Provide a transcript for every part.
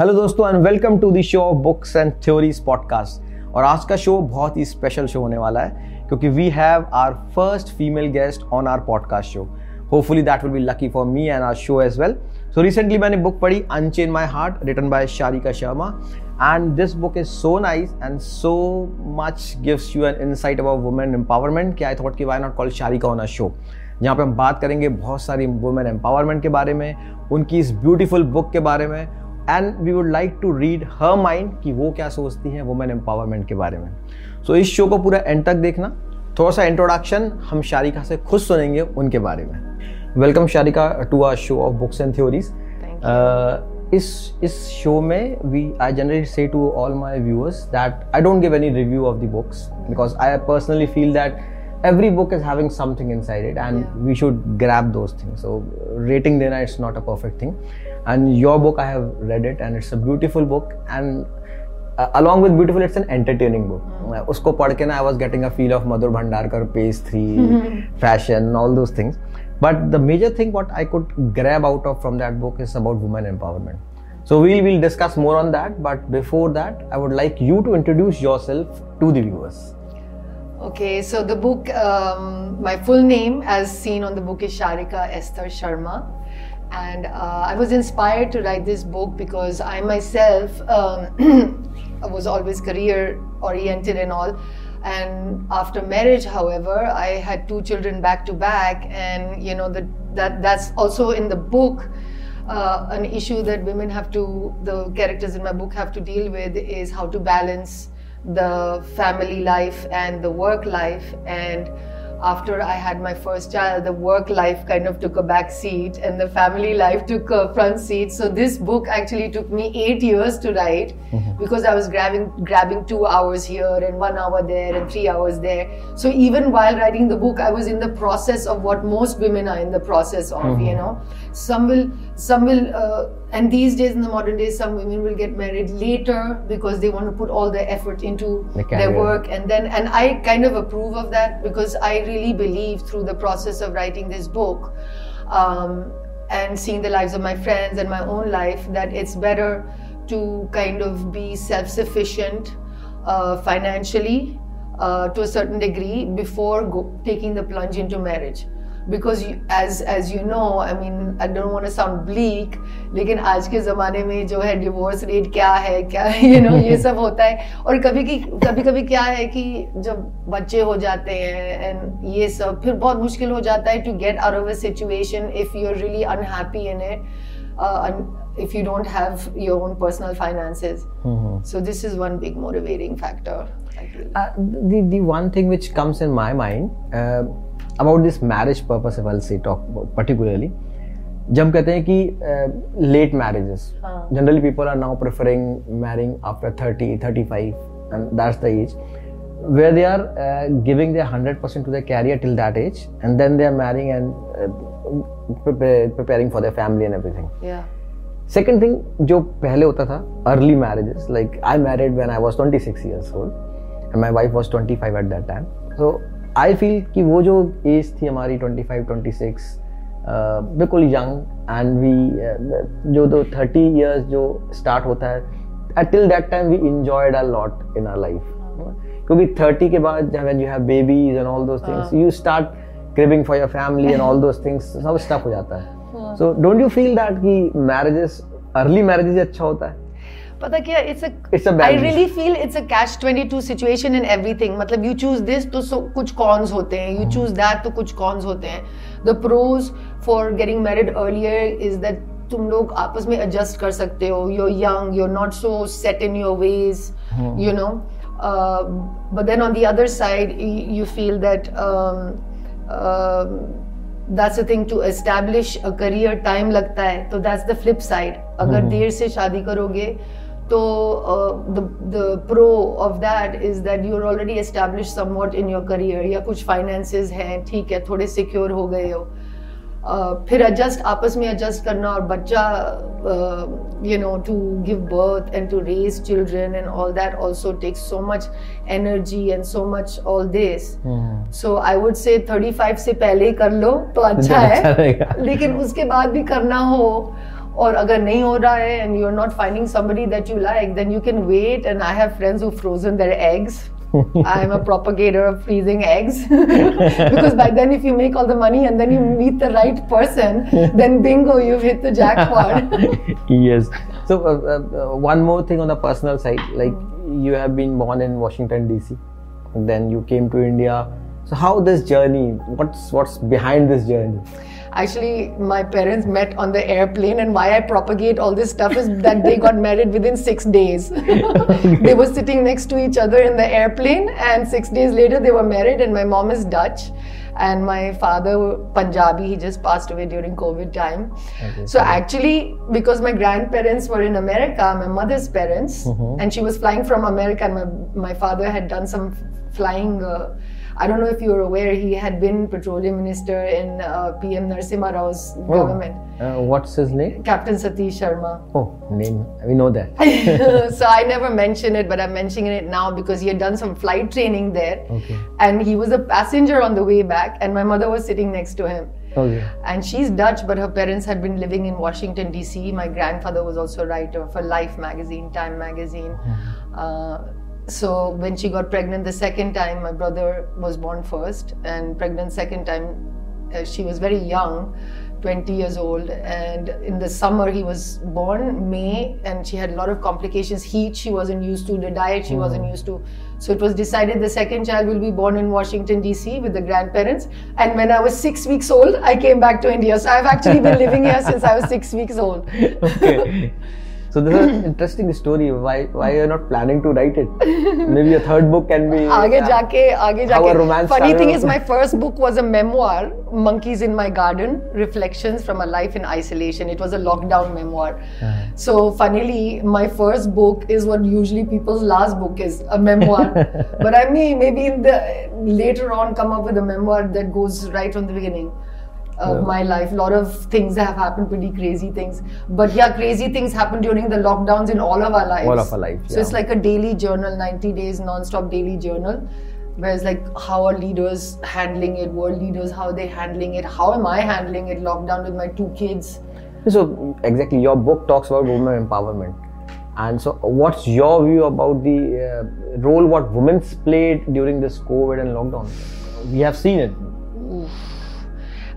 Hello दोस्तों and welcome to the show of books and theories podcast और आज का शो बहुत ही स्पेशल शो होने वाला है, क्योंकि we have our first female guest on our podcast show hopefully that will be lucky for me and our show as well so recently मैंने book पढ़ी unchain my heart written by Sharika Sharma and this book is so nice and so much gives you an insight about women empowerment कि I thought कि why not call Sharika on a show जहाँ पे हम बात करेंगे बहुत सारी women empowerment के बारे में, उनकी इस ब्यूटीफुल बुक के बारे में and we would like to read her mind कि वो क्या सोचती हैं वुमेन एम्पावरमेंट के बारे में। सो so, इस शो को पूरा एंड तक देखना। थोड़ा सा इंट्रोडक्शन हम शारिका से खुद सुनेंगे उनके बारे में। Welcome Sharika to our show of books and theories इस इस शो में we I generally say to all my viewers that I don't give any review of the books because I personally feel that every book is having something inside it and yeah. we should grab those things. So rating dena it's not a perfect thing and your book i have read it and it's a beautiful book. And uh, along with beautiful it's an entertaining book. Hmm. Uh, usko padke na i was getting a feel of madhur bhandarkar Page 3 fashion all those things. But the major thing what i could grab out of from that book is about women empowerment. So we'll we'll discuss more on that but before that i would like you to introduce yourself to the viewers. Okay, so the book, um, my full name as seen on the book is Sharika Esther Sharma and uh, I was inspired to write this book because I myself um, was always career oriented and all. And after marriage, however, I had two children back to back, and you know that that that's also in the book. Uh, an issue that women have to, the characters in my book have to deal with is how to balance the family life and the work life and after I had my first child, the work life kind of took a back seat and the family life took a front seat. So this book actually took me eight years to write mm-hmm. because I was grabbing grabbing two hours here and one hour there and three hours there. So even while writing the book, I was in the process of what most women are in the process of. Mm-hmm. You know, some will some will. Uh, and these days in the modern days some women will get married later because they want to put all their effort into the their work and then and i kind of approve of that because i really believe through the process of writing this book um, and seeing the lives of my friends and my own life that it's better to kind of be self-sufficient uh, financially uh, to a certain degree before go, taking the plunge into marriage because as as you know I mean I don't want to sound bleak लेकिन आज के ज़माने में जो है divorce rate क्या है क्या यू you नो know, ये सब होता है और कभी की कभी कभी क्या है कि जब बच्चे हो जाते हैं एंड ये सब फिर बहुत मुश्किल हो जाता है to get out of a situation if you are really unhappy in it if you don't have your own personal finances. Mm-hmm. So this is one big motivating factor. Uh, the the one thing which comes in my mind, uh, about this marriage purpose well see talk particularly जब कहते हैं कि late marriages generally people are now preferring marrying after thirty thirty five that's the age where they are giving they hundred percent to the career till that age and then they are marrying and preparing for the family and everything second thing जो पहले होता था early marriages like I married when I was twenty six years old my wife was twenty five at that time so I feel कि वो जो age थी हमारी twenty five twenty six बिल्कुल यंग एंड वी जो दो thirty years जो start होता है till that time we enjoyed a lot in our life क्योंकि थर्टी के बाद when you have babies and all those things you start craving for your family and all those things सब stuff हो जाता है। So don't you feel that कि marriages early marriages अच्छा होता है? पता क्या it's it's a I really feel it's a catch 22 situation in everything मतलब यू चूज़ दिस तो so, कुछ कॉन्स होते हैं। यू चूज़ दैट तो कुछ कॉन्स होते हैं। The pros for getting married earlier is that तुम लोग आपस में एडजस्ट कर सकते हो। You young you not so set in your ways you know but then on the other side you feel that that's a thing to establish a career time लगता है। तो दैट्स द फ्लिप साइड अगर hmm. देर से शादी करोगे तो the pro of that is that you are already establish somewhat in your career या कुछ फाइनेंसेस हैं ठीक है थोड़े सिक्योर हो गए हो। uh, फिर एडजस्ट आपस में एडजस्ट करना और बच्चा you know to give birth and to raise children and all that also takes so much energy and so much all this so I would say thirty five से पहले कर लो तो अच्छा, अच्छा है। लेकिन उसके बाद भी करना हो or agar nahi ho raha hai and you're not finding somebody that you like, then you can wait. And I have friends who've frozen their eggs. I'm a propagator of freezing eggs because by then, if you make all the money and then you meet the right person, then bingo, you've hit the jackpot. yes. So uh, uh, one more thing on the personal side, like you have been born in Washington D.C. Then you came to India. So how this journey? What's what's behind this journey? Actually, my parents met on the airplane, and why I propagate all this stuff is that they got married within six days. they were sitting next to each other in the airplane, and six days later, they were married. And my mom is Dutch, and my father Punjabi. He just passed away during COVID time. Okay, so actually, because my grandparents were in America, my mother's parents, mm-hmm. and she was flying from America, and my my father had done some flying. Uh, I don't know if you're aware, he had been petroleum minister in uh, PM Narasimha Rao's oh, government. Uh, what's his name? Captain Satish Sharma. Oh, name. We know that. so I never mentioned it, but I'm mentioning it now because he had done some flight training there. Okay. And he was a passenger on the way back, and my mother was sitting next to him. Okay. And she's Dutch, but her parents had been living in Washington, D.C. My grandfather was also a writer for Life magazine, Time magazine. Mm-hmm. Uh, so when she got pregnant the second time my brother was born first and pregnant second time uh, she was very young 20 years old and in the summer he was born may and she had a lot of complications heat she wasn't used to the diet she mm. wasn't used to. So it was decided the second child will be born in washington dc with the grandparents and when i was six weeks old i came back to india. So i've actually been living here since i was six weeks old. Okay so this is an interesting story. Why why you're not planning to write it? Maybe a third book can be. आगे जाके आगे जाके. romance. Funny thing is, my first book was a memoir, Monkeys in My Garden: Reflections from a Life in Isolation. It was a lockdown memoir. Uh-huh. So funnily, my first book is what usually people's last book is, a memoir. but I may maybe in the later on come up with a memoir that goes right from the beginning of yeah. my life. A lot of things have happened, pretty crazy things. But yeah, crazy things happen during the lockdowns in all of our lives. All of our lives. So yeah. it's like a daily journal, 90 days non-stop daily journal. Whereas like how are leaders handling it, world leaders, how are they handling it, how am I handling it, lockdown with my two kids. So exactly, your book talks about women empowerment. And so, what's your view about the uh, role what women's played during this COVID and lockdown? We have seen it.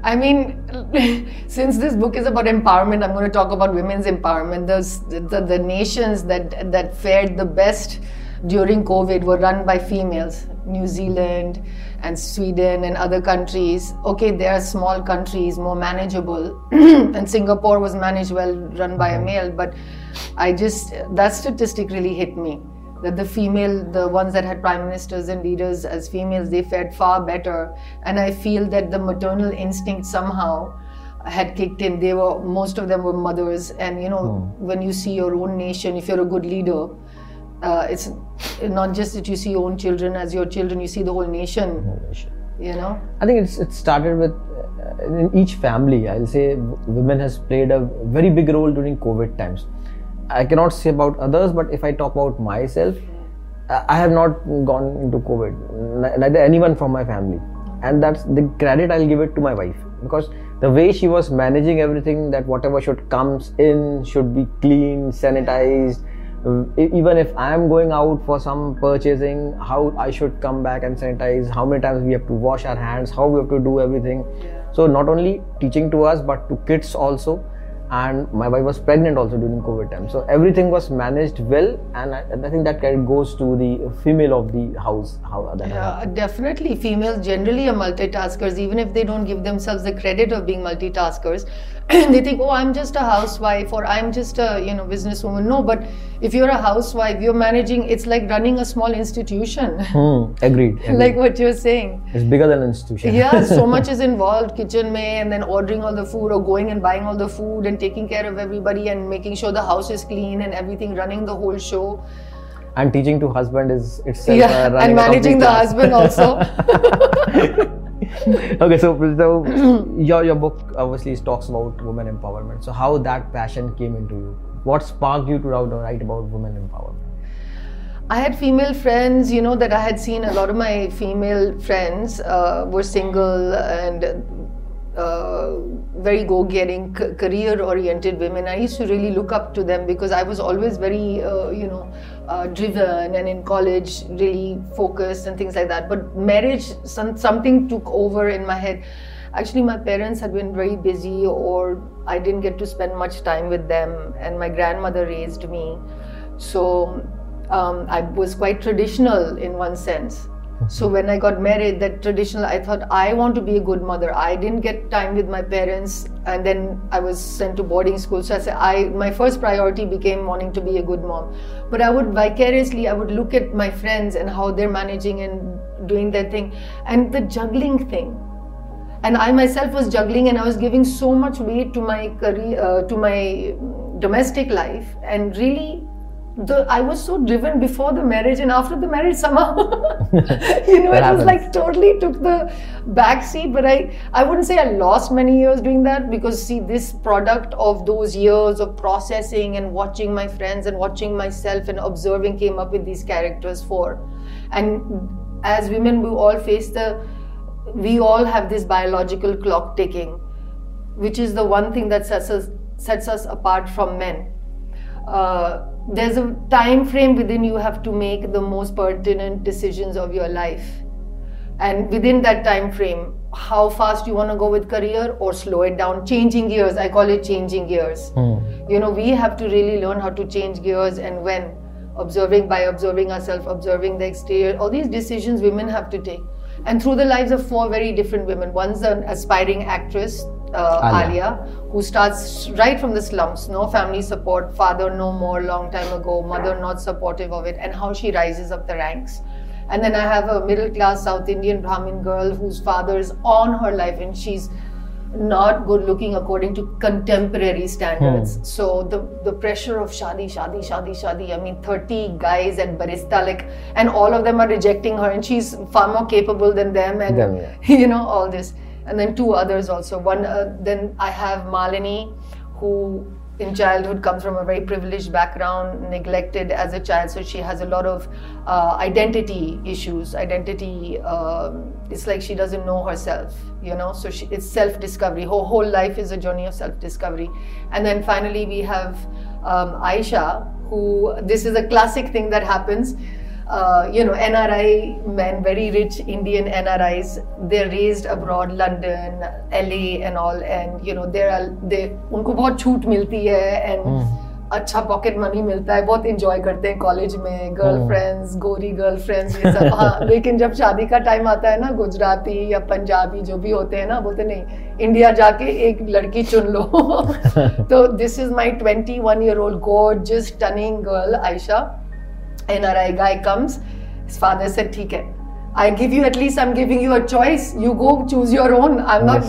I mean, since this book is about empowerment, I'm going to talk about women's empowerment. The, the, the nations that, that fared the best during COVID were run by females. New Zealand and Sweden and other countries. Okay, they are small countries, more manageable. and Singapore was managed well, run by a mm-hmm. male. But I just, that statistic really hit me that the female, the ones that had prime ministers and leaders as females, they fared far better. And I feel that the maternal instinct somehow had kicked in. They were most of them were mothers, and you know hmm. when you see your own nation, if you're a good leader, uh, it's not just that you see your own children as your children; you see the whole nation. Whole nation. You know. I think it's it started with uh, in each family. I'll say women has played a very big role during COVID times I cannot say about others, but if I talk about myself, I have not gone into COVID, neither anyone from my family. And that's the credit I'll give it to my wife because the way she was managing everything, that whatever should comes in should be clean, sanitized. Even if I am going out for some purchasing, how I should come back and sanitize, how many times we have to wash our hands, how we have to do everything. So not only teaching to us, but to kids also and my wife was pregnant also during covid time. So everything was managed well and i, I think that kind of goes to the female of the house how that yeah, definitely. Females generally are multitaskers even if they don't give themselves the credit of being multitaskers. They think, oh, I'm just a housewife or I'm just a you know businesswoman. No, but if you're a housewife, you're managing. It's like running a small institution. Hmm, agreed, agreed. like what you're saying. It's bigger than an institution. yeah, so much is involved. Kitchen may and then ordering all the food or going and buying all the food and taking care of everybody and making sure the house is clean and everything, running the whole show. And teaching to husband is itself. Yeah, and managing the class. husband also. okay, so so your your book obviously talks about women empowerment. So how that passion came into you? What sparked you to write about women empowerment? I had female friends, you know, that I had seen a lot of my female friends uh, were single and uh, very go-getting, c- career-oriented women. I used to really look up to them because I was always very, uh, you know, uh, driven and in college really focused and things like that. But marriage, some, something took over in my head. Actually, my parents had been very busy, or I didn't get to spend much time with them, and my grandmother raised me. So um, I was quite traditional in one sense. So when I got married, that traditional, I thought I want to be a good mother. I didn't get time with my parents, and then I was sent to boarding school. So I said, I my first priority became wanting to be a good mom. But I would vicariously, I would look at my friends and how they're managing and doing their thing, and the juggling thing. And I myself was juggling, and I was giving so much weight to my career, uh, to my domestic life, and really the I was so driven before the marriage and after the marriage somehow. You know it was like totally took the back seat but I I wouldn't say I lost many years doing that because see this product of those years of processing and watching my friends and watching myself and observing came up with these characters for. And as women we all face the we all have this biological clock ticking which is the one thing that sets us sets us apart from men. Uh, there's a time frame within you have to make the most pertinent decisions of your life. And within that time frame how fast you want to go with career or slow it down. Changing gears i call it changing gears. You know we have to really learn how to change gears and when. Observing by observing ourselves observing the exterior all these decisions women have to take and through the lives of four very different women one's an aspiring actress uh, Alia. Alia, who starts right from the slums, no family support, father no more, long time ago, mother not supportive of it, and how she rises up the ranks. And then I have a middle class South Indian Brahmin girl whose father is on her life and she's not good looking according to contemporary standards. So the the pressure of shadi, shadi, shadi, shadi. I mean, 30 guys at barista, like, and all of them are rejecting her, and she's far more capable than them, and Them, yeah. you know all this and then two others also one uh, then i have malini who in childhood comes from a very privileged background neglected as a child so she has a lot of uh, identity issues. Identity um, it's like she doesn't know herself you know? So she, it's self discovery her whole life is a journey of self discovery and then finally we have um, aisha who this is a classic thing that happens uh, you know, NRI men, very rich Indian NRIs, they're raised abroad, London, LA, and all, and you know, there are they उनको बहुत छूट मिलती है and अच्छा pocket money मिलता है बहुत enjoy करते हैं कॉलेज में गर्लफ्रेंड्स गोरी गर्लफ्रेंड्स ये सब। हाँ लेकिन जब शादी का टाइम आता है ना गुजराती या पंजाबी जो भी होते हैं ना बोलते नहीं इंडिया जाके एक लड़की चुन लो। तो this is my twenty one year old gorgeous stunning girl Ayesha NRI guy comes, his father said, ठीक है, I give you at least I'm giving you a choice. You go choose your own. I'm not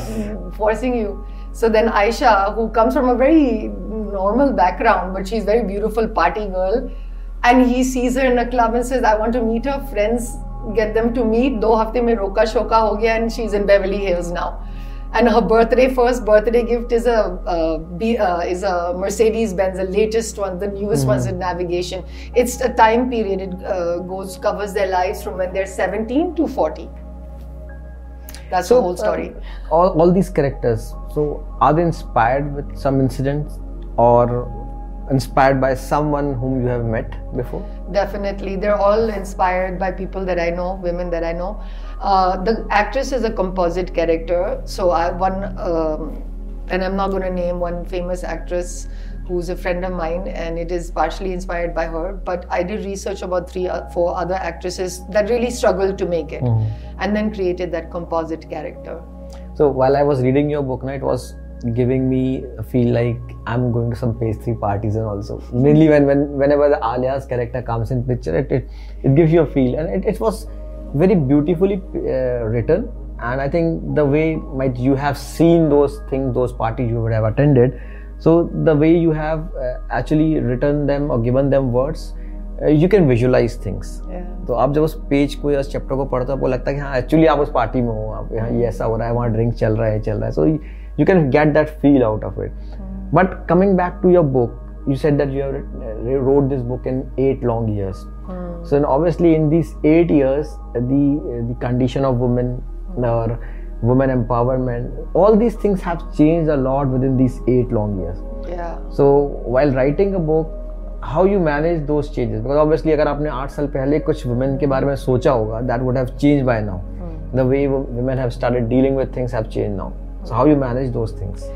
forcing you. So then Aisha, who comes from a very normal background, but she's very beautiful party girl, and he sees her in a club and says, I want to meet her friends, get them to meet. दो हफ्ते में रोका शोका हो गया and she's in Beverly Hills now. And her birthday, first birthday gift is a uh, B, uh, is a Mercedes Benz, the latest one, the newest ones in navigation. It's a time period. It uh, goes covers their lives from when they're 17 to 40. That's the whole story. uh, all, all these characters, so are they inspired with some incidents or inspired by someone whom you have met before? Definitely, they're all inspired by people that I know, women that I know. Uh, the actress is a composite character, so I one, um, and I'm not going to name one famous actress who's a friend of mine, and it is partially inspired by her. But I did research about three, uh, four other actresses that really struggled to make it, and then created that composite character. So while I was reading your book, now it was giving me a feel like I'm going to some pastry parties and also mainly when, when whenever the Alia's character comes in picture, it it, it gives you a feel and it, it was very beautifully uh, written and I think the way might you have seen those things, those parties you would have attended. So the way you have uh, actually written them or given them words, uh, you can visualize things. Yeah. तो आप जब उस page को या उस chapter को पढ़ते हो आपको लगता है कि हाँ एक्चुअली आप उस पार्टी में हो आप यहाँ ये ऐसा हो रहा है वहाँ ड्रिंक चल रहा है चल रहा है so you can get that feel out of it but coming back to your book you said that you have wrote this book in eight long years so then obviously in these eight years the the condition of women or women empowerment. All these things have changed a lot within these eight long years. Yeah. So while writing a book, how you manage those changes? Because obviously, अगर आपने आठ साल पहले कुछ women के बारे में सोचा होगा, that would have changed by now. The way wo- women have started dealing with things have changed now. So how you manage those things?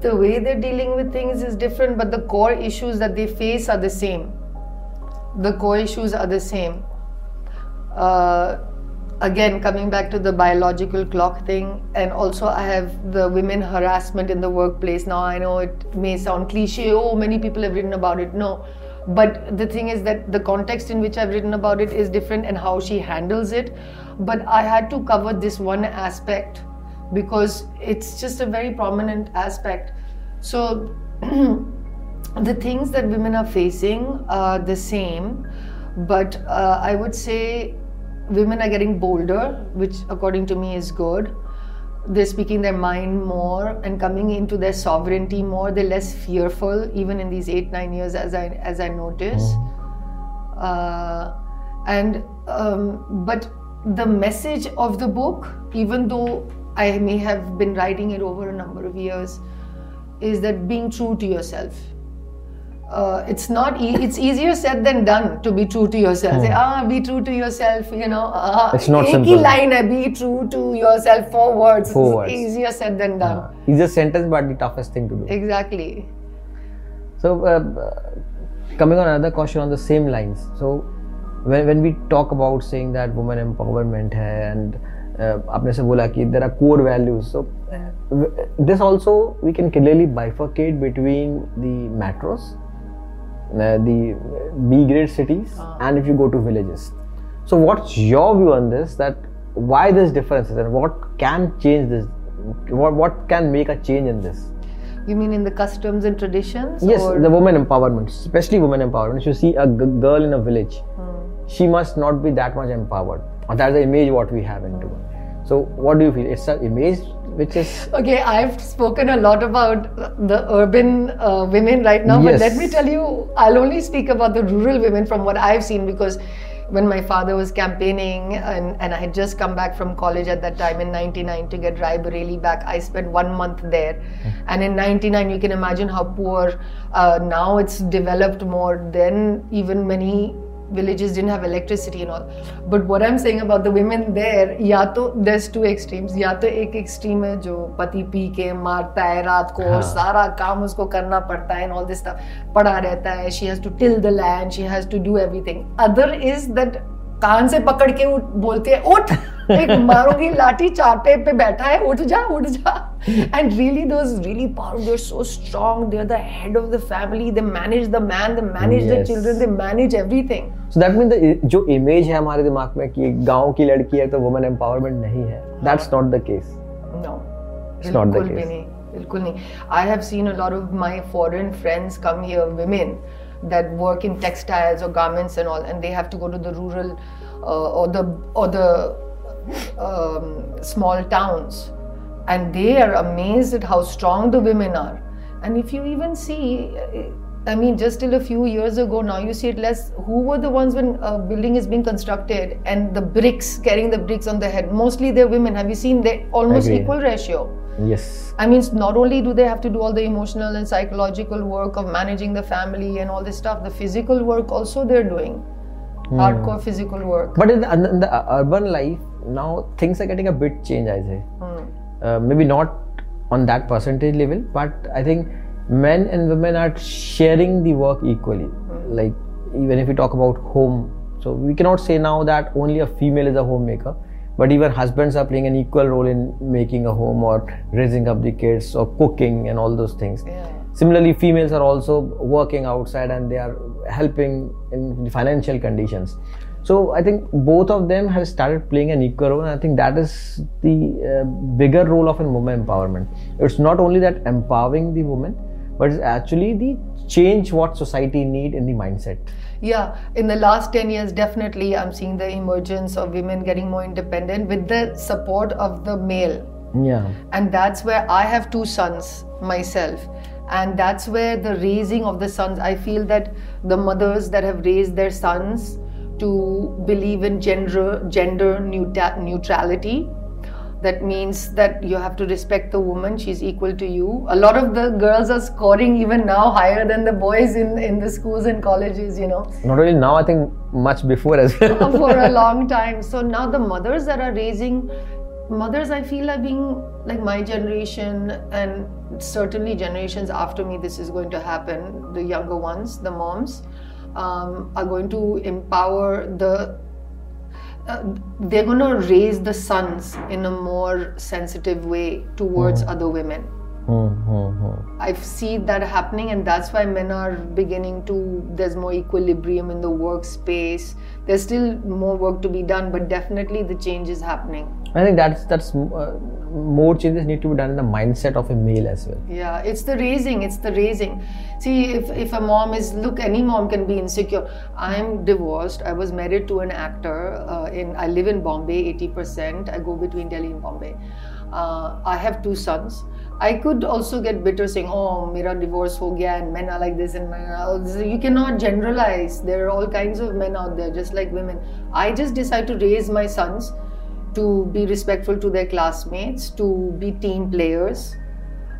the way they're dealing with things is different, but the core issues that they face are the same. The core issues are the same. Uh, again, coming back to the biological clock thing, and also I have the women harassment in the workplace. Now, I know it may sound cliche, oh, many people have written about it. No. But the thing is that the context in which I've written about it is different and how she handles it. But I had to cover this one aspect because it's just a very prominent aspect. So, the things that women are facing are the same, but uh, I would say women are getting bolder, which according to me is good. They're speaking their mind more and coming into their sovereignty more. They're less fearful, even in these eight nine years, as I as I notice. Uh, and um, but the message of the book, even though I may have been writing it over a number of years, is that being true to yourself Uh, it's not. E- it's easier said than done to be true to yourself. Say, ah, be true to yourself. You know, ah, It's not एक ही simple. line है, be true to yourself. Four words. Four it's words. easier said than done. Uh, easier sentence, but the toughest thing to do. Exactly. So, uh, coming on another question on the same lines. So, when, when we talk about saying that women empowerment hai and uh, आपने से बोला कि there are core values. So, w- this also we can clearly bifurcate between the metros, uh, the B grade cities, ah. and if you go to villages. So, what's your view on this? That why this differences and what can change this? What what can make a change in this? You mean in the customs and traditions? Yes, or- the women empowerment, especially women empowerment. If you see a g- girl in a village, hmm. she must not be that much empowered. Or that's the image what we have into her. Hmm. So, what do you feel? It's an image which is Okay, I've spoken a lot about the urban uh, women right now, but let me tell you, I'll only speak about the rural women from what I've seen because when my father was campaigning and, and I had just come back from college at that time in 99 to get Rai Bareli back, I spent one month there. And in 99, you can imagine how poor, uh, now it's developed more. Then, even many villages didn't have electricity and all. But what I'm saying about the women there, या तो there's two extremes. या तो एक extreme है जो पति P के मारता है रात को और सारा काम उसको करना पड़ता है and all this stuff. पड़ा रहता है. She has to till the land. She has to do everything. Other is that कान से पकड़ के उठ बोलते हैं उठ एक मारूँगी लाठी चाटे पे बैठा है उठ जा उठ जा and really those really powerful they're so strong they're the head of the family they manage the man they manage yes. the children they manage everything so that means the जो image है हमारे दिमाग में कि गाँव की लड़की है तो women empowerment नहीं है. That's not the case. No, It's not the case. बिल्कुल नहीं I have seen a lot of my foreign friends come here women that work in textiles or garments and all and they have to go to the rural uh, or the or the um, small towns. And they are amazed at how strong the women are. And if you even see I mean, just till a few years ago, now you see it less. Who were the ones when a building is being constructed and the bricks, carrying the bricks on their head? Mostly they're women. Have you seen they almost equal ratio? Yes. I mean, not only do they have to do all the emotional and psychological work of managing the family and all this stuff, the physical work also they're doing. Hardcore physical work. But in the, in the urban life, now things are getting a bit changed, I say. Uh, maybe not on that percentage level, but I think men and women are sharing the work equally. Like, even if we talk about home, so we cannot say now that only a female is a homemaker, but even husbands are playing an equal role in making a home or raising up the kids or cooking and all those things. Yeah. Similarly, females are also working outside and they are helping in the financial conditions. So I think both of them have started playing an equal role, and I think that is the uh, bigger role of a woman empowerment. It's not only that empowering the woman, but it's actually the change what society need in the mindset. Yeah, in the last 10 years, definitely I'm seeing the emergence of women getting more independent with the support of the male. Yeah. And that's where I have two sons myself. And that's where the raising of the sons, I feel that the mothers that have raised their sons to believe in gender, gender neutrality that means that you have to respect the woman she's equal to you. A lot of the girls are scoring even now higher than the boys in in the schools and colleges you know. Not only now i think much before as well. For a long time. So now the mothers that are raising mothers i feel are being like my generation and certainly generations after me this is going to happen. The younger ones the moms um, are going to empower the uh, they're going to raise the sons in a more sensitive way towards mm. other women. Mm-hmm. I see that happening, and that's why men are beginning to. There's more equilibrium in the workspace. There's still more work to be done, but definitely the change is happening. I think that's that's uh, more changes need to be done in the mindset of a male as well. Yeah, it's the raising. It's the raising. See, if if a mom is look, any mom can be insecure. I'm divorced. I was married to an actor. Uh, in I live in Bombay. Eighty percent. I go between Delhi and Bombay. Uh, I have two sons. I could also get bitter saying, "Oh, mera divorce ho gaya," and men are like this, and men are you cannot generalize. There are all kinds of men out there, just like women. I just decide to raise my sons to be respectful to their classmates, to be team players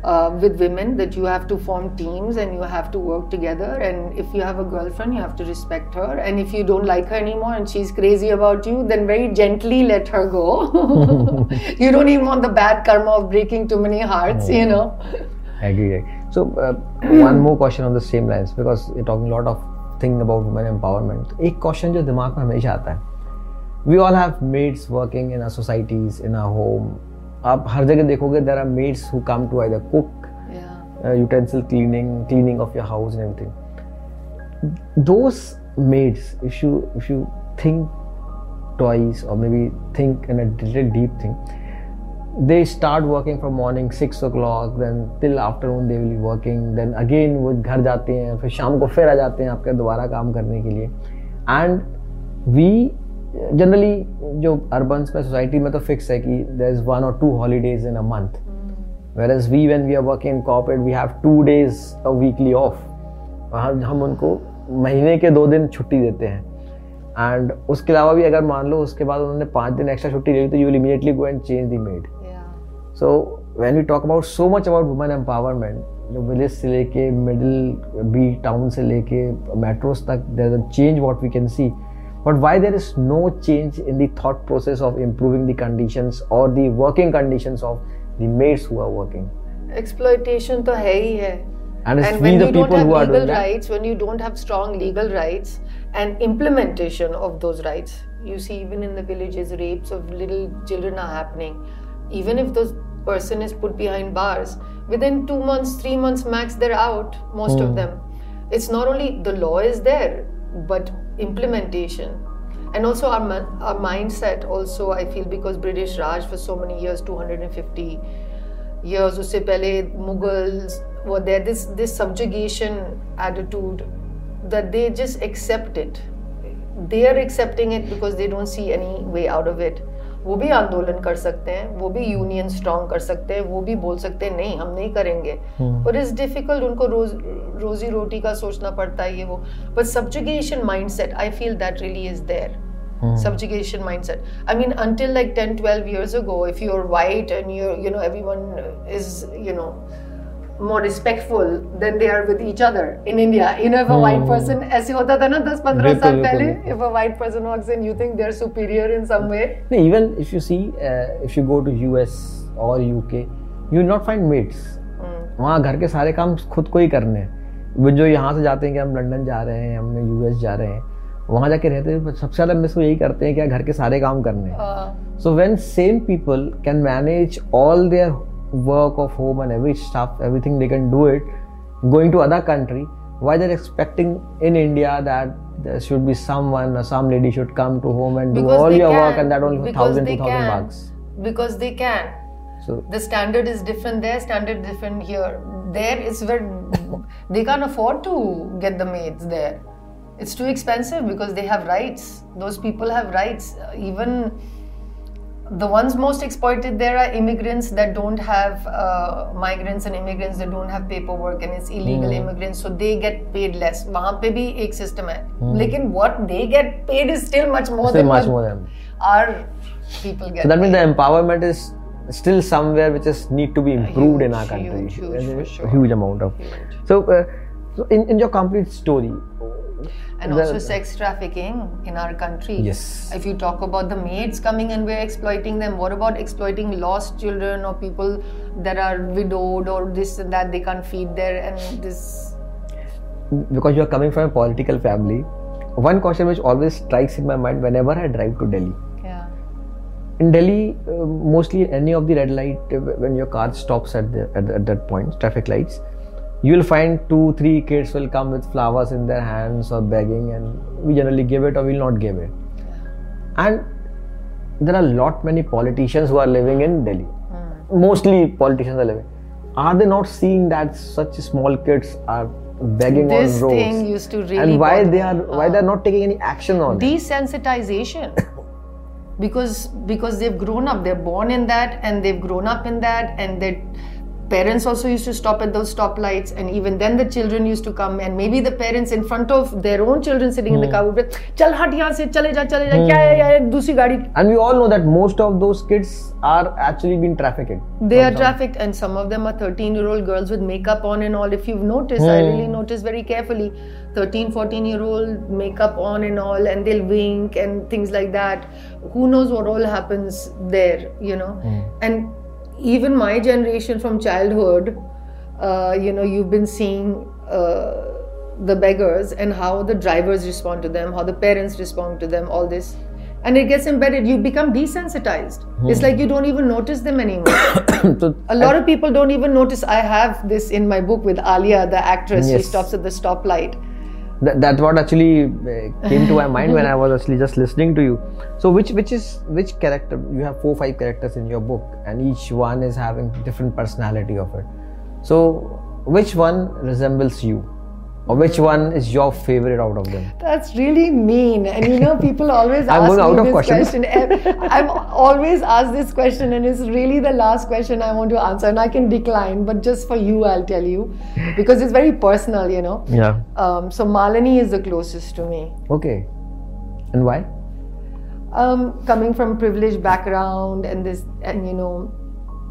uh, with women, that you have to form teams and you have to work together. And if you have a girlfriend, you have to respect her. And if you don't like her anymore and she's crazy about you, then very gently let her go. you don't even want the bad karma of breaking too many hearts, you know. I agree. So, uh, one more question on the same lines because you're talking a lot of thing about women empowerment. एक question जो दिमाग में हमेशा आता है we all have maids working in our societies in a home आप हर जगह देखोगे there are maids who come to either cook utensil cleaning cleaning of your house and everything maids if you if you think twice or maybe think in a little deep thing they start working from morning six o'clock then till afternoon they will be working then again वो घर जाते हैं फिर शाम को फिर आ जाते हैं आपके दोबारा काम करने के लिए. एंड वी जनरली जो अर्बन में सोसाइटी में तो फिक्स है कि देर इज़ वन और two holidays in a month whereas we when we are working in corporate we have two days a weekly off हम उनको महीने के दो दिन छुट्टी देते हैं। एंड उसके अलावा भी अगर मान लो उसके बाद उन्होंने पाँच दिन एक्स्ट्रा छुट्टी ले ली तो you will immediately go and change the maid so when we talk about so much about women empowerment जो विलेज से लेके मिडिल बी टाउन से लेके मेट्रोज तक there change what we can see but why there is no change in the thought process of improving the conditions or the working conditions of the maids who are working exploitation to hai hi hai and, and when you don't have legal rights when you don't have strong legal rights and implementation of those rights you see even in the villages rapes of little children are happening even if the person is put behind bars within 2 months 3 months max they're out most mm. of hmm. them it's not only the law is there but implementation. And also our, our mindset also i feel because british raj for so many years 250 years usse pehle mughals were there this this subjugation attitude that they just accept it. They are accepting it because they don't see any way out of it वो भी आंदोलन कर सकते हैं वो भी union strong कर सकते हैं वो भी बोल सकते हैं नहीं हम नहीं करेंगे. और इट्स डिफ़िकल्ट उनको रोज रोजी रोटी का सोचना पड़ता है ये वो। But subjugation mindset I feel that really is there subjugation mindset. I mean until like 10 12 years ago if you're white and you're you know everyone is you know more respectful than they are with each other in India. You know, if a hmm. white person, ऐसे होता था ना 10-15 साल पहले, if a white person walks in, you think they're superior in some way. No, even if you see, uh, if you go to US or UK, you will not find mates. Hmm. वहाँ घर के सारे काम खुद को ही करने हैं जो यहाँ से जाते हैं कि हम लंदन जा रहे हैं हम यूएस जा रहे हैं वहाँ जाके रहते हैं सबसे ज़्यादा मिस यही करते हैं कि घर के सारे काम करने हैं. So when same people can manage all their work of home and every stuff everything they can do it. Going to other country why they're expecting in india that there should be someone or some lady should come to home and because do all your can. work and that only for thousand, two thousand 1000 bucks. Because they can. So the standard is different there standard different here. There is where they can't afford to get the maids there. It's too expensive because they have rights. Those people have rights. Even the ones most exploited there are immigrants that don't have uh, migrants and immigrants that don't have paperwork and it's illegal mm. immigrants so they get paid less वहाँ पे भी एक system है mm. लेकिन what they get paid is still much more still than much more than our people get so that means the empowerment is still somewhere which is need to be improved in our Huge, country. huge, huge, There's for a sure. huge amount of. Huge. So, uh, so in, in your complete story, and also sex trafficking in our country. Yes. If you talk about the maids coming and we're exploiting them, what about exploiting lost children or people that are widowed or this and that they can't feed their and this. because you are coming from a political family, one question which always strikes in my mind whenever I drive to Delhi. Yeah. In Delhi, uh, mostly any of the red light uh, when your car stops at the at, the- at that point, traffic lights, you will find two, three kids will come with flowers in their hands or begging, and we generally give it or we will not give it. And there are a lot many politicians who are living in Delhi. Hmm. Mostly politicians are living. Are they not seeing that such small kids are begging This on roads? thing used to really and why they are why they are not taking any action on it? desensitization because because they've grown up they're born in that and they've grown up in that and their parents also used to stop at those stoplights and even then the children used to come and maybe the parents in front of their own children sitting in the hmm. car would be chal hat yahan se chale ja chale ja kya hai yaar dusri gaadi And we all know that most of those kids are actually being trafficked. they are trafficked and some of them are 13 year old girls with makeup on and all. If you've noticed i really hmm. noticed very carefully 13 14 year old makeup on and all and they'll wink and things like that. Who knows what all happens there you know? Hmm. And even my generation from childhood uh, you know you've been seeing uh, the beggars and how the drivers respond to them how the parents respond to them all this. And it gets embedded. You become desensitized. It's like you don't even notice them anymore. So a lot of people don't even notice. I have this in my book with alia the actress. She stops at the stoplight that, that's what actually uh, came to my mind when I was actually just listening to you. So which which is which character? You have four five characters in your book, and each one is having different personality of it. So which one resembles you, or which one is your favorite out of them? That's really mean. And you know, people always I'm ask me of this question. I'm always asked this question, and it's really the last question I want to answer. And I can decline, but just for you, I'll tell you because it's very personal, you know. Yeah. Um, so, Malini is the closest to me. Okay. And why? um, coming from a privileged background and this and you know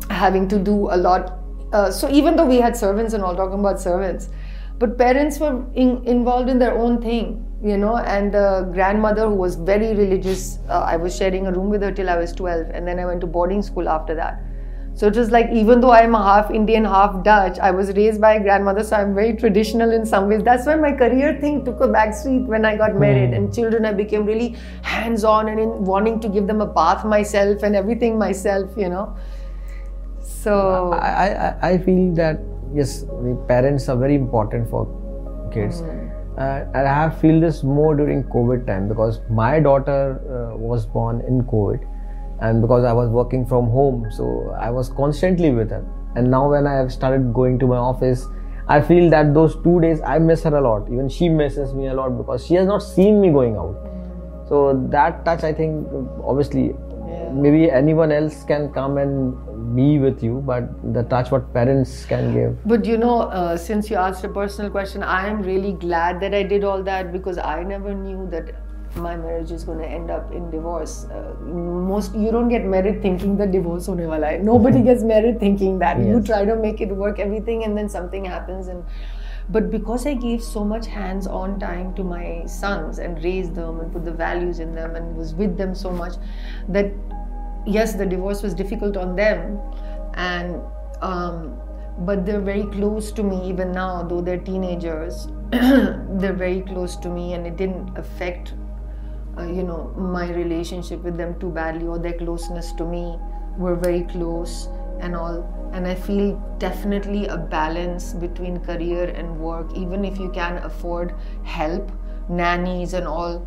having to do a lot uh, so even though we had servants and all talking about servants but parents were in, involved in their own thing you know and the grandmother who was very religious uh, i was sharing a room with her till i was 12 and then i went to boarding school after that. So it was like even though i'm a half indian half dutch i was raised by a grandmother so i'm very traditional in some ways. That's why my career thing took a backseat when i got married and children i became really hands on and in wanting to give them a bath myself and everything myself you know. So I, I, I feel that yes, the parents are very important for kids. Uh, and I have feel this more during COVID time because my daughter uh, was born in COVID, and because I was working from home, so I was constantly with her. And now when I have started going to my office, I feel that those two days I miss her a lot. Even she misses me a lot because she has not seen me going out. So that touch, I think, obviously, maybe anyone else can come and be with you, but the touch what parents can give. But you know, uh, since you asked a personal question, I am really glad that I did all that because I never knew that my marriage is going to end up in divorce. Uh, most you don't get married thinking that divorce hone wala hai. Nobody gets married thinking that. You try to make it work, everything, and then something happens and. But because I gave so much hands-on time to my sons and raised them and put the values in them and was with them so much, that yes, the divorce was difficult on them, and um, but they're very close to me even now, though they're teenagers. they're very close to me, and it didn't affect, uh, you know, my relationship with them too badly or their closeness to me. We're very close and all, and I feel definitely a balance between career and work, even if you can afford help, nannies and all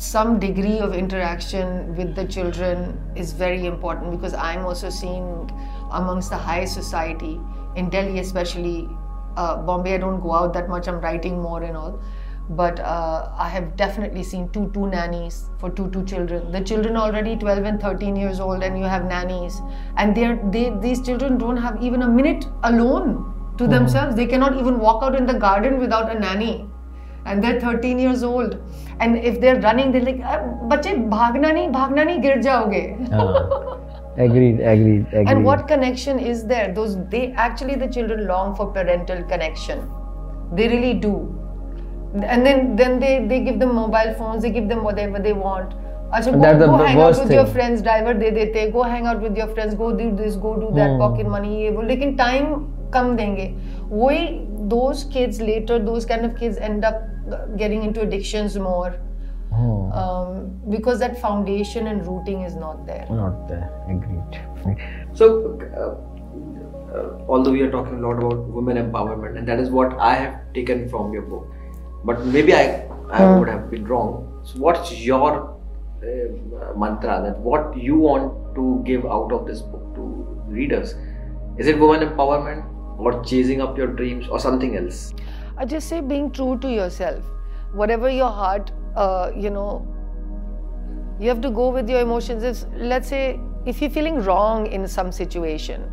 some degree of interaction with the children is very important because I'm also seeing amongst the high society in Delhi, especially uh, Bombay. I don't go out that much. I'm writing more and all, but uh, I have definitely seen two two nannies for two two children. The children already 12 and 13 years old, and you have nannies, and they're they these children don't have even a minute alone to themselves. They cannot even walk out in the garden without a nanny and they're 13 years old and if they're running they're like "Uh, बच्चे भागना नहीं भागना नहीं गिर जाओगे agreed agreed agreed and what connection is there those they actually the children long for parental connection they really do and then then they they give them mobile phones they give them whatever they want Achha, go, That's the go b- hang out worst with your thing. friends driver de dete go hang out with your friends go do this go do that Hmm. pocket money ये वो लेकिन time कम देंगे वही those kids later those kind of kids end up getting into addictions more Hmm. um, because that foundation and rooting is not there not there agreed So, uh, uh, although we are talking a lot about women empowerment, and that is what I have taken from your book, but maybe I, I would have been wrong. So, what's your uh, mantra that what you want to give out of this book to readers? Is it women empowerment or chasing up your dreams or something else? I just say being true to yourself. Whatever your heart, uh, you know, you have to go with your emotions. If, let's say, if you're feeling wrong in some situation,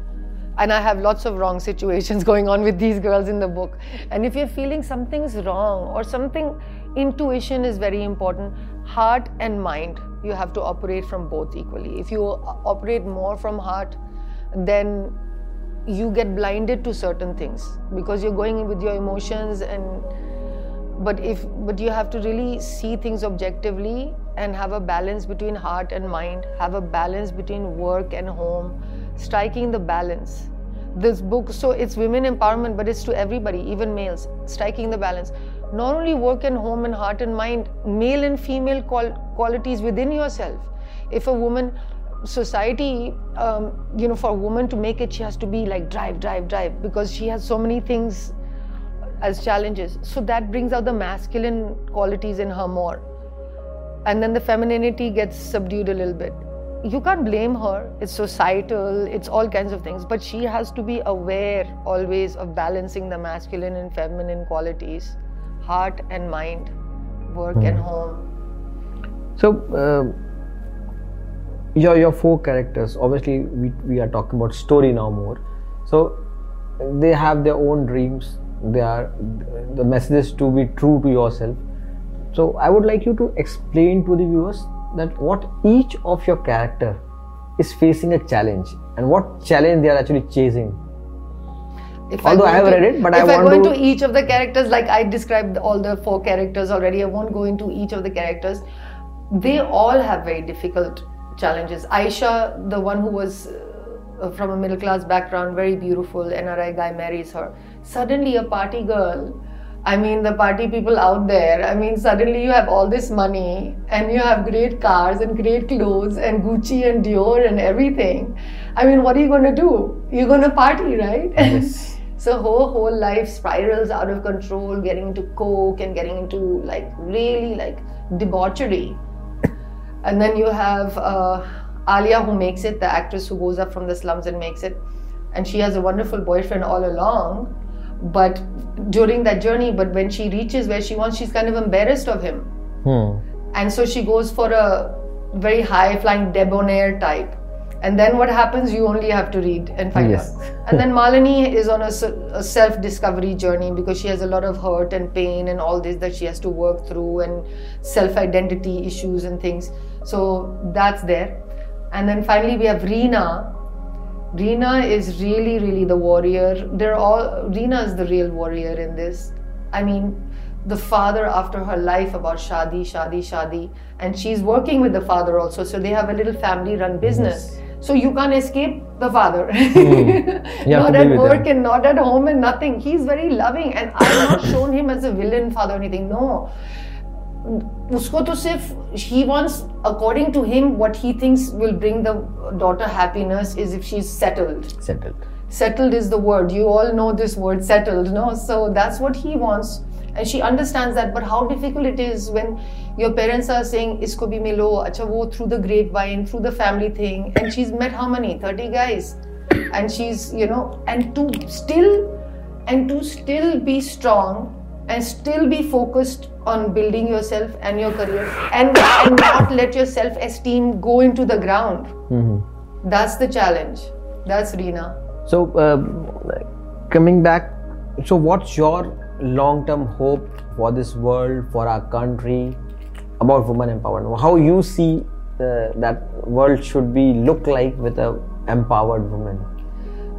and I have lots of wrong situations going on with these girls in the book, and if you're feeling something's wrong or something, intuition is very important. Heart and mind, you have to operate from both equally. If you operate more from heart, then you get blinded to certain things because you're going in with your emotions and but if but you have to really see things objectively and have a balance between heart and mind have a balance between work and home striking the balance. This book so it's women empowerment but it's to everybody even males striking the balance. Not only work and home and heart and mind male and female qual- qualities within yourself. If a woman society um, you know for a woman to make it she has to be like drive drive drive because she has so many things as challenges. So that brings out the masculine qualities in her more. And then the femininity gets subdued a little bit. You can't blame her. It's societal. It's all kinds of things. But she has to be aware always of balancing the masculine and feminine qualities heart and mind work and home. So, uh, your your four characters. Obviously, we we are talking about story now more. So, they have their own dreams. They are the message is to be true to yourself. So, I would like you to explain to the viewers that what each of your character is facing a challenge and what challenge they are actually chasing. If Although I have into- read it, but I if want I go to- into each of the characters, like I described all the four characters already, I won't go into each of the characters. They all have very difficult challenges. Aisha, the one who was uh, from a middle class background, very beautiful, NRI guy marries her. Suddenly, a party girl. I mean, the party people out there. I mean, suddenly you have all this money and you have great cars and great clothes and Gucci and Dior and everything. I mean, what are you going to do? You're going to party, right? So whole whole life spirals out of control, getting into coke and getting into like really like debauchery. And then you have uh, Alia who makes it, the actress who goes up from the slums and makes it, and she has a wonderful boyfriend all along. But during that journey, but when she reaches where she wants, she's kind of embarrassed of him, Hmm. and so she goes for a very high flying debonair type. And then what happens? You only have to read and find Yes. out. And then Malini is on a, self discovery journey because she has a lot of hurt and pain and all this that she has to work through and self identity issues and things. So that's there. And then finally we have Reena. Reena is really, really the warrior. They're all Reena is the real warrior in this. I mean, the father after her life about shadi, shadi, shadi, and she's working with the father also. So they have a little family-run business. So you can't escape the father. Have not at work him. and not at home and nothing. He's very loving, and I've not shown him as a villain father or anything. No. उसको तो सिर्फ he wants according to him what he thinks will bring the daughter happiness is if she's settled Settled. settled is the word you all know this word settled no so that's what he wants and she understands that but how difficult it is when your parents are saying isko bhi milo acha wo through the grapevine through the family thing and she's met how many 30 guys and she's you know and to still and to still be strong and still be focused on building yourself and your career and, and not let your self-esteem go into the ground Mhm. that's the challenge that's Reena. So, um, coming back, so what's your long term hope for this world, for our country, about women empowerment? How you see uh, that world should be look like with a empowered woman?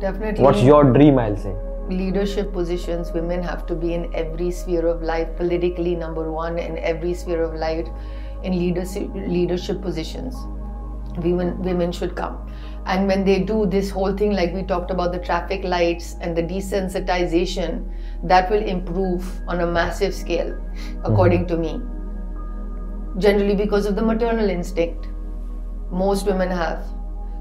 Definitely. What's your dream? I'll say. Leadership positions women have to be in every sphere of life politically number one in every sphere of life in leadership leadership positions. Women women should come. And when they do this whole thing like we talked about the traffic lights and the desensitization that will improve on a massive scale according mm-hmm. to me. Generally because of the maternal instinct most women have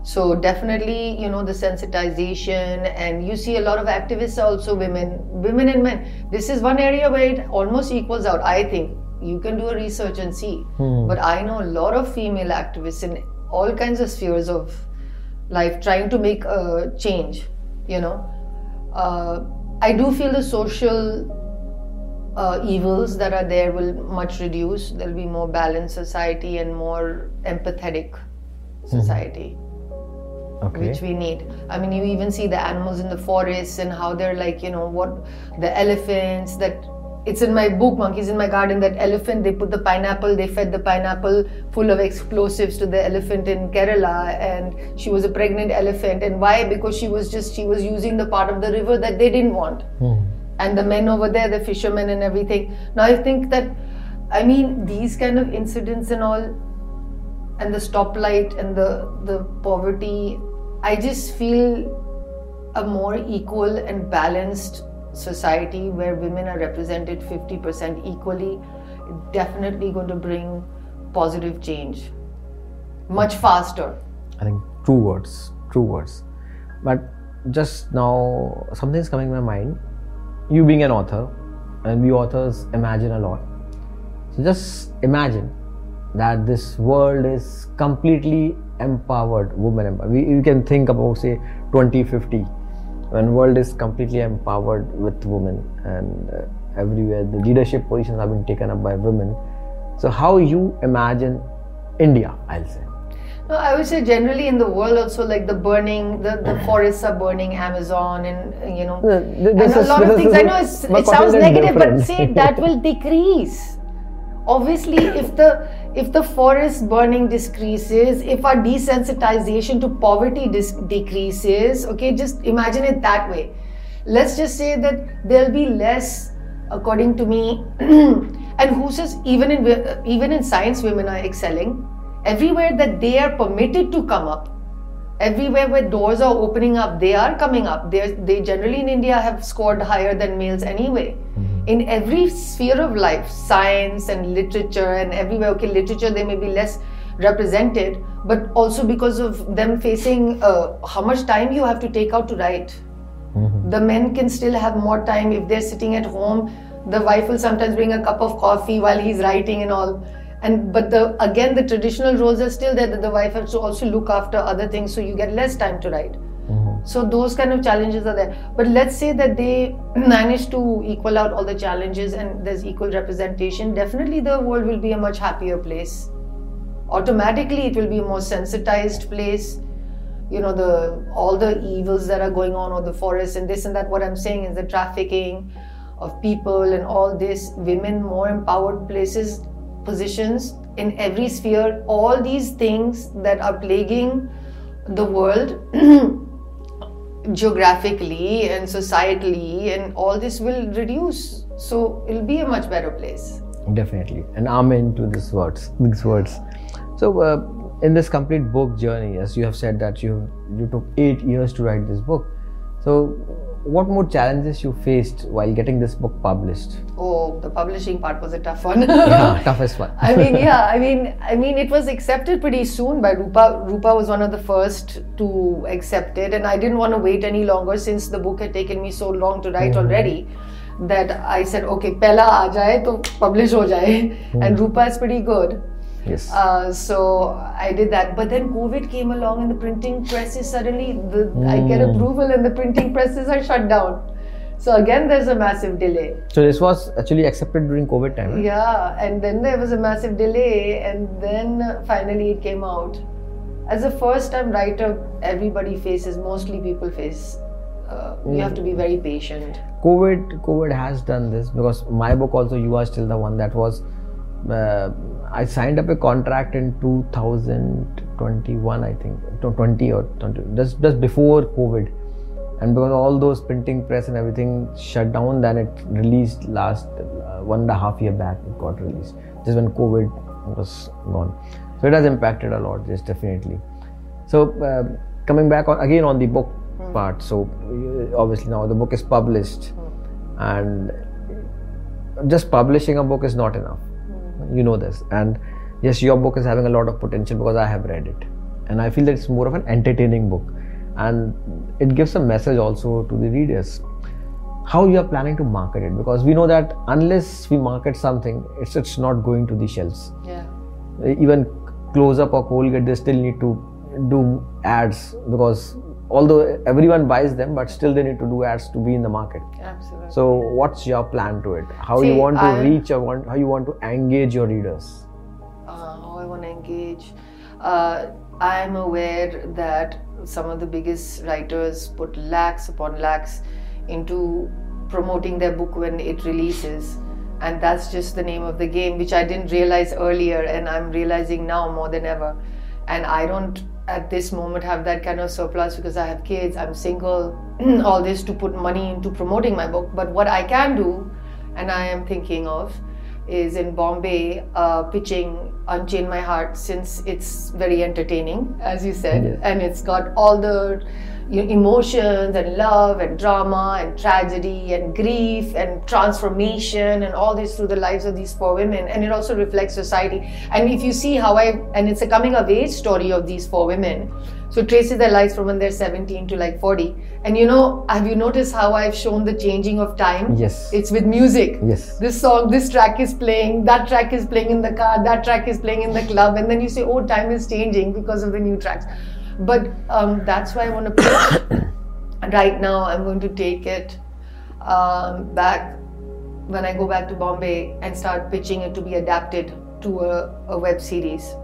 so definitely you know the sensitization and you see a lot of activists also women women and men. This is one area where it almost equals out i think. You can do a research and see. But i know a lot of female activists in all kinds of spheres of life trying to make a change you know. Uh, i do feel the social uh, evils that are there will much reduce. There'll be more balanced society and more empathetic society, Okay. which we need. I mean, you even see the animals in the forests and how they're like, you know, what the elephants that. It's in my book, Monkeys in My Garden, that elephant, they put the pineapple, they fed the pineapple full of explosives to the elephant in Kerala, and she was a pregnant elephant. And why? Because she was just, she was using the part of the river that they didn't want hmm. and the men over there, the fishermen and everything. Now I think that, I mean, these kind of incidents and all, and the stoplight and the the poverty, I just feel a more equal and balanced society where women are represented 50% equally, definitely going to bring positive change much faster. I think true words, true words. But just now, something's coming in my mind. You being an author, and we authors imagine a lot. So just imagine that this world is completely empowered, woman empowered. We, you can think about say 2050, when world is completely empowered with women, and uh, everywhere the leadership positions have been taken up by women. So how you imagine India? I'll say. No, I would say generally in the world also like the burning, the, the forests are burning, Amazon and you know, Uh, th- and this a is- lot of things. I know it's, it sounds negative, but say that will decrease. Obviously, if the if the forest burning decreases, if our desensitization to poverty dis- decreases, okay, just imagine it that way. Let's just say that there'll be less, according to me, and who says even in even in science, women are excelling. Everywhere that they are permitted to come up, everywhere where doors are opening up, they are coming up. They're, they generally in India have scored higher than males anyway. Mm-hmm. In every sphere of life, science and literature and everywhere. Okay, literature they may be less represented, but also because of them facing uh, how much time you have to take out to write. The men can still have more time if they're sitting at home. The wife will sometimes bring a cup of coffee while he's writing and all. And but the again the traditional roles are still there that the wife has to also look after other things, so you get less time to write. So those kind of challenges are there. But let's say that they manage to equal out all the challenges and there's equal representation. Definitely, the world will be a much happier place. Automatically, it will be a more sensitized place you know the all the evils that are going on or the forest and this and that what i'm saying is the trafficking of people and all this women more empowered places positions in every sphere all these things that are plaguing the world geographically and societally and all this will reduce so it'll be a much better place Definitely, and amen to these words. These words. So, uh, in this complete book journey, as you have said that you you took eight years to write this book. So, what more challenges you faced while getting this book published? Oh the publishing part was a tough one yeah, toughest one. I mean, yeah, I mean, I mean, it was accepted pretty soon by Rupa. Rupa was one of the first to accept it, and I didn't want to wait any longer since the book had taken me so long to write mm. already. That I said, okay, pehla aa jaye to publish ho jaye, mm. and Rupa is pretty good. yes. Uh, so I did that, but then COVID came along, and the printing presses suddenly the, I get mm. approval, and the printing presses are shut down. So again, there's a massive delay. so this was actually accepted during COVID time. right? Yeah, and then there was a massive delay, and then finally it came out. As a first time writer, everybody faces, mostly people face, uh, you have to be very patient. COVID, COVID has done this because my book also you are still the one that was uh, I signed up a contract in 2021, I think, to 20 or 20, just just before COVID, and because all those printing press and everything shut down, then it released last uh, one and a half year back. It got released just when COVID was gone, so it has impacted a lot. Yes, definitely. So uh, coming back on again on the book part. So uh, obviously now the book is published, and just publishing a book is not enough. You know this, and yes, your book is having a lot of potential because I have read it, and I feel that it's more of an entertaining book, and it gives a message also to the readers. How you are planning to market it because we know that unless we market something, it's it's not going to the shelves Yeah. even close up or colgate they still need to do ads because although everyone buys them but still they need to do ads to be in the market Absolutely. so what's your plan to it how you want to I- reach or want, how you want to engage your readers uh, how I want to engage. Uh, I'm aware that some of the biggest writers put lakhs upon lakhs into promoting their book when it releases. And that's just the name of the game, which I didn't realize earlier, and I'm realizing now more than ever. And I don't at this moment have that kind of surplus because I have kids, I'm single, all this to put money into promoting my book. But what I can do, and I am thinking of, is in Bombay uh, pitching Unchain My Heart since it's very entertaining, as you said, Yes. and it's got all the you know, emotions and love and drama and tragedy and grief and transformation and all this through the lives of these four women. And it also reflects society. And if you see how I, and it's a coming of age story of these four women. So traces their lives from when they're 17 to like 40. And you know, have you noticed how I've shown the changing of time? Yes. It's with music yes this song, this track is playing, that track is playing in the car, that track is playing in the club, and then you say, oh, time is changing because of the new tracks. But um, that's why I want to pitch. right now, I'm going to take it um, back when I go back to Bombay and start pitching it to be adapted to a, a web series.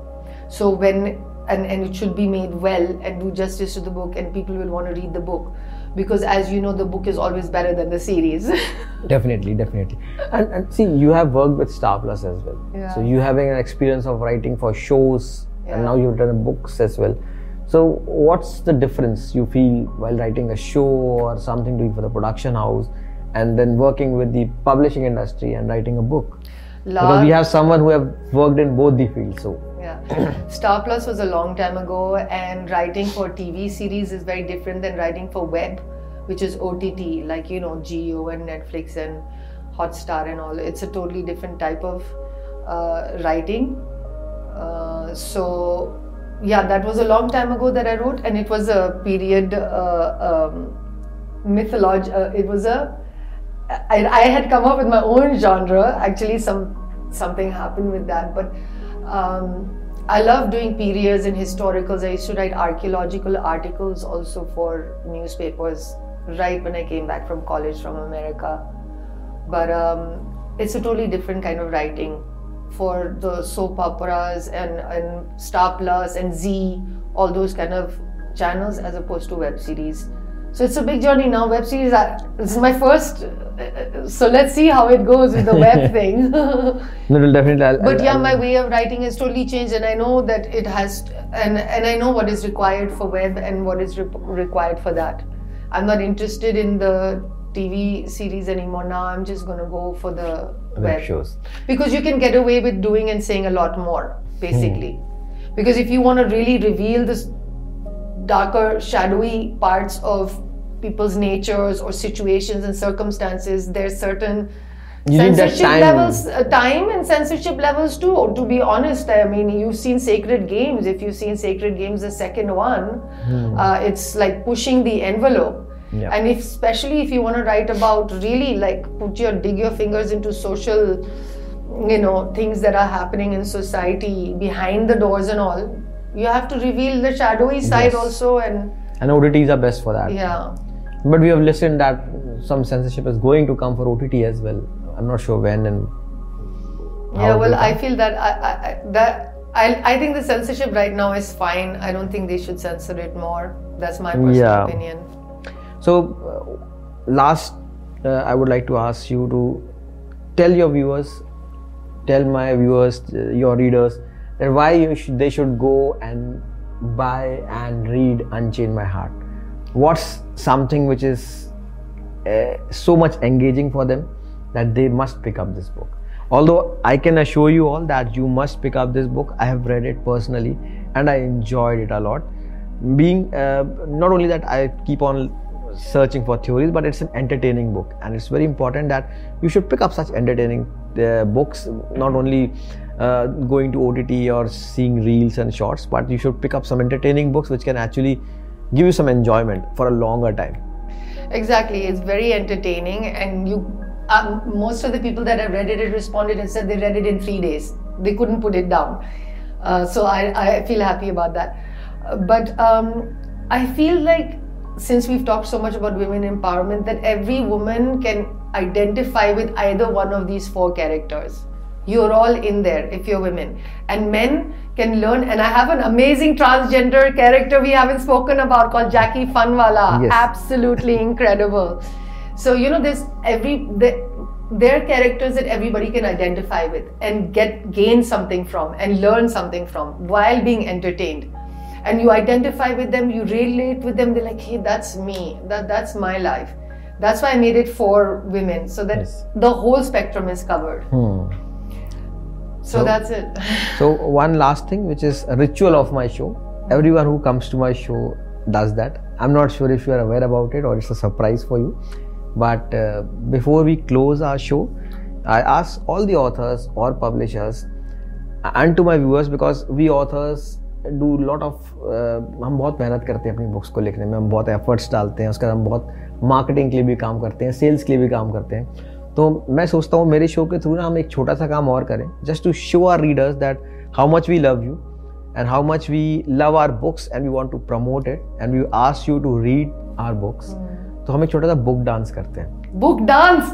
So when and, and it should be made well and do justice to the book and people will want to read the book. Because as you know the book is always better than the series. Definitely definitely. And, and see you have worked with star plus as well. Yeah. so you having an experience of writing for shows Yeah. and now you've done books as well. So what's the difference you feel while writing a show or something doing for the production house and then working with the publishing industry and writing a book? Because we have someone who have worked in both the fields so Yeah. Star Plus was a long time ago, and writing for TV series is very different than writing for web, which is OTT, like you know, Jio and Netflix and Hotstar and all. It's a totally different type of uh, writing. Uh, so, yeah, that was a long time ago that I wrote, and it was a period uh, um, mythology. Uh, it was a I, I had come up with my own genre. Actually, some something happened with that, but um, I love doing periods and historicals. I used to write archaeological articles also for newspapers. Right when I came back from college from America, but um, it's a totally different kind of writing for the soap operas and, and Star Plus and Zee, all those kind of channels as opposed to web series. So it's a big journey now. Web series, are, this is my first. uh, So let's see how it goes with the web thing. no, definitely I'll, but I'll- yeah, I'll- my way of writing has totally changed, and I know that it has, and and I know what is required for web and what is re- required for that. I'm not interested in the TV series anymore. Now I'm just gonna go for the web web shows because you can get away with doing and saying a lot more basically because if you want to really reveal this darker shadowy parts of people's natures or situations and circumstances there's certain You censorship time. levels uh, time and censorship levels too to be honest i mean you've seen sacred games if you've seen sacred games the second one uh, it's like pushing the envelope Yeah. and if, especially if you want to write about really like put your dig your fingers into social you know things that are happening in society behind the doors and all you have to reveal the shadowy side Yes. also and and OTTs are best for that yeah but we have listened that some censorship is going to come for OTT as well. I'm not sure when and how yeah well i feel that i, I that I, I think the censorship right now is fine. I don't think they should censor it more. That's my personal Yeah. opinion. So, uh, last, uh, I would like to ask you to tell your viewers tell my viewers, uh, your readers, that why should, they should go and buy and read Unchain My Heart? What's something which is uh, so much engaging for them that they must pick up this book? Although I can assure you all that you must pick up this book. I have read it personally and I enjoyed it a lot. Being uh, not only that, I keep on searching for theories, but it's an entertaining book, and it's very important that you should pick up such entertaining uh, books, not only uh, going to OTT or seeing reels and shorts, but you should pick up some entertaining books which can actually give you some enjoyment for a longer time. Exactly, it's very entertaining, and you. Um, most of the people that have read it responded and said they read it in three days. They couldn't put it down. Uh, so I, I feel happy about that. Uh, but um, I feel like since we've talked so much about women empowerment, that every woman can identify with either one of these four characters. You're all in there if you're women. And men can learn. And I have an amazing transgender character we haven't spoken about called Jackie Funwala. Yes. Absolutely incredible. So, you know, there's every. The, they're characters that everybody can identify with and get gain something from and learn something from while being entertained and you identify with them you relate with them they're like hey that's me that that's my life that's why i made it for women so that Yes. the whole spectrum is covered Hmm. So, So- that's it So one last thing, which is a ritual of my show. Everyone who comes to my show does that. I'm not sure if you are aware about it or it's a surprise for you. But uh, before we close our show, I ask all the authors or publishers and to my viewers because we authors do lot of uh, हम बहुत मेहनत करते हैं अपनी books को लिखने में हम बहुत एफर्ट्स डालते हैं उसके बाद हम बहुत मार्केटिंग के लिए भी काम करते हैं सेल्स के लिए भी काम करते हैं तो मैं सोचता हूँ मेरे शो के थ्रू ना हम एक छोटा सा काम और करें just to show our readers that how much we love you and how much we love our books and we want to promote it and we ask you to read our books तो हम एक छोटा सा book dance करते हैं। Book dance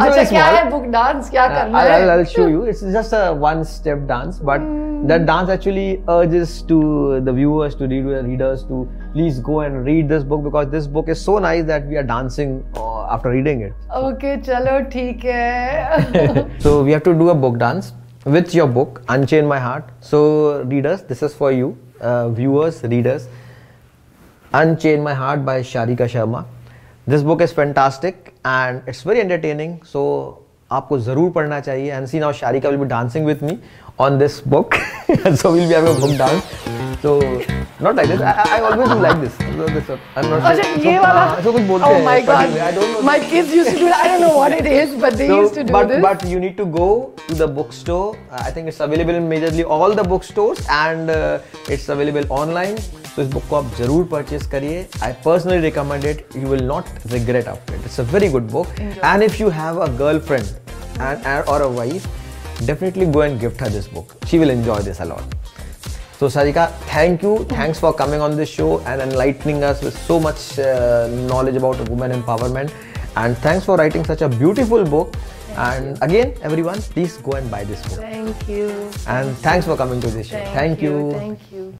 अच्छा क्या है बुक डांस क्या करना है? I will show you it's just a one step dance but that dance actually urges to the viewers to read, readers to please go and read this book because this book is so nice that we are dancing uh, after reading it. Okay chalo theek hai. So we have to do a book dance with your book unchain my heart. So readers this is for you. Uh, viewers readers. Unchain my heart by sharika sharma. This book is fantastic and it's very entertaining. So आपको ज़रूर पढ़ना चाहिए। And see now Sharika will be dancing with me on this book so will be having a book dance so not like this I always do like this this I am not अच्छा ये वाला कुछ बोलते हैं ओह my god my kids used to I don't know what it is but they used to do this but you need to go to the book store I think it's available in majorly all the book stores and it's available online तो इस book को आप जरूर purchase करिए I personally recommend it you will not regret after it it's a very good book and if you have a girl friend and और a definitely go and gift her this book. She will enjoy this a lot. So, Sharika, thank you. Thanks for coming on this show and enlightening us with so much uh, knowledge about woman empowerment. And thanks for writing such a beautiful book. And again, everyone, please go and buy this book. Thank you. And thanks for coming to this show. Thank, you. Thank you.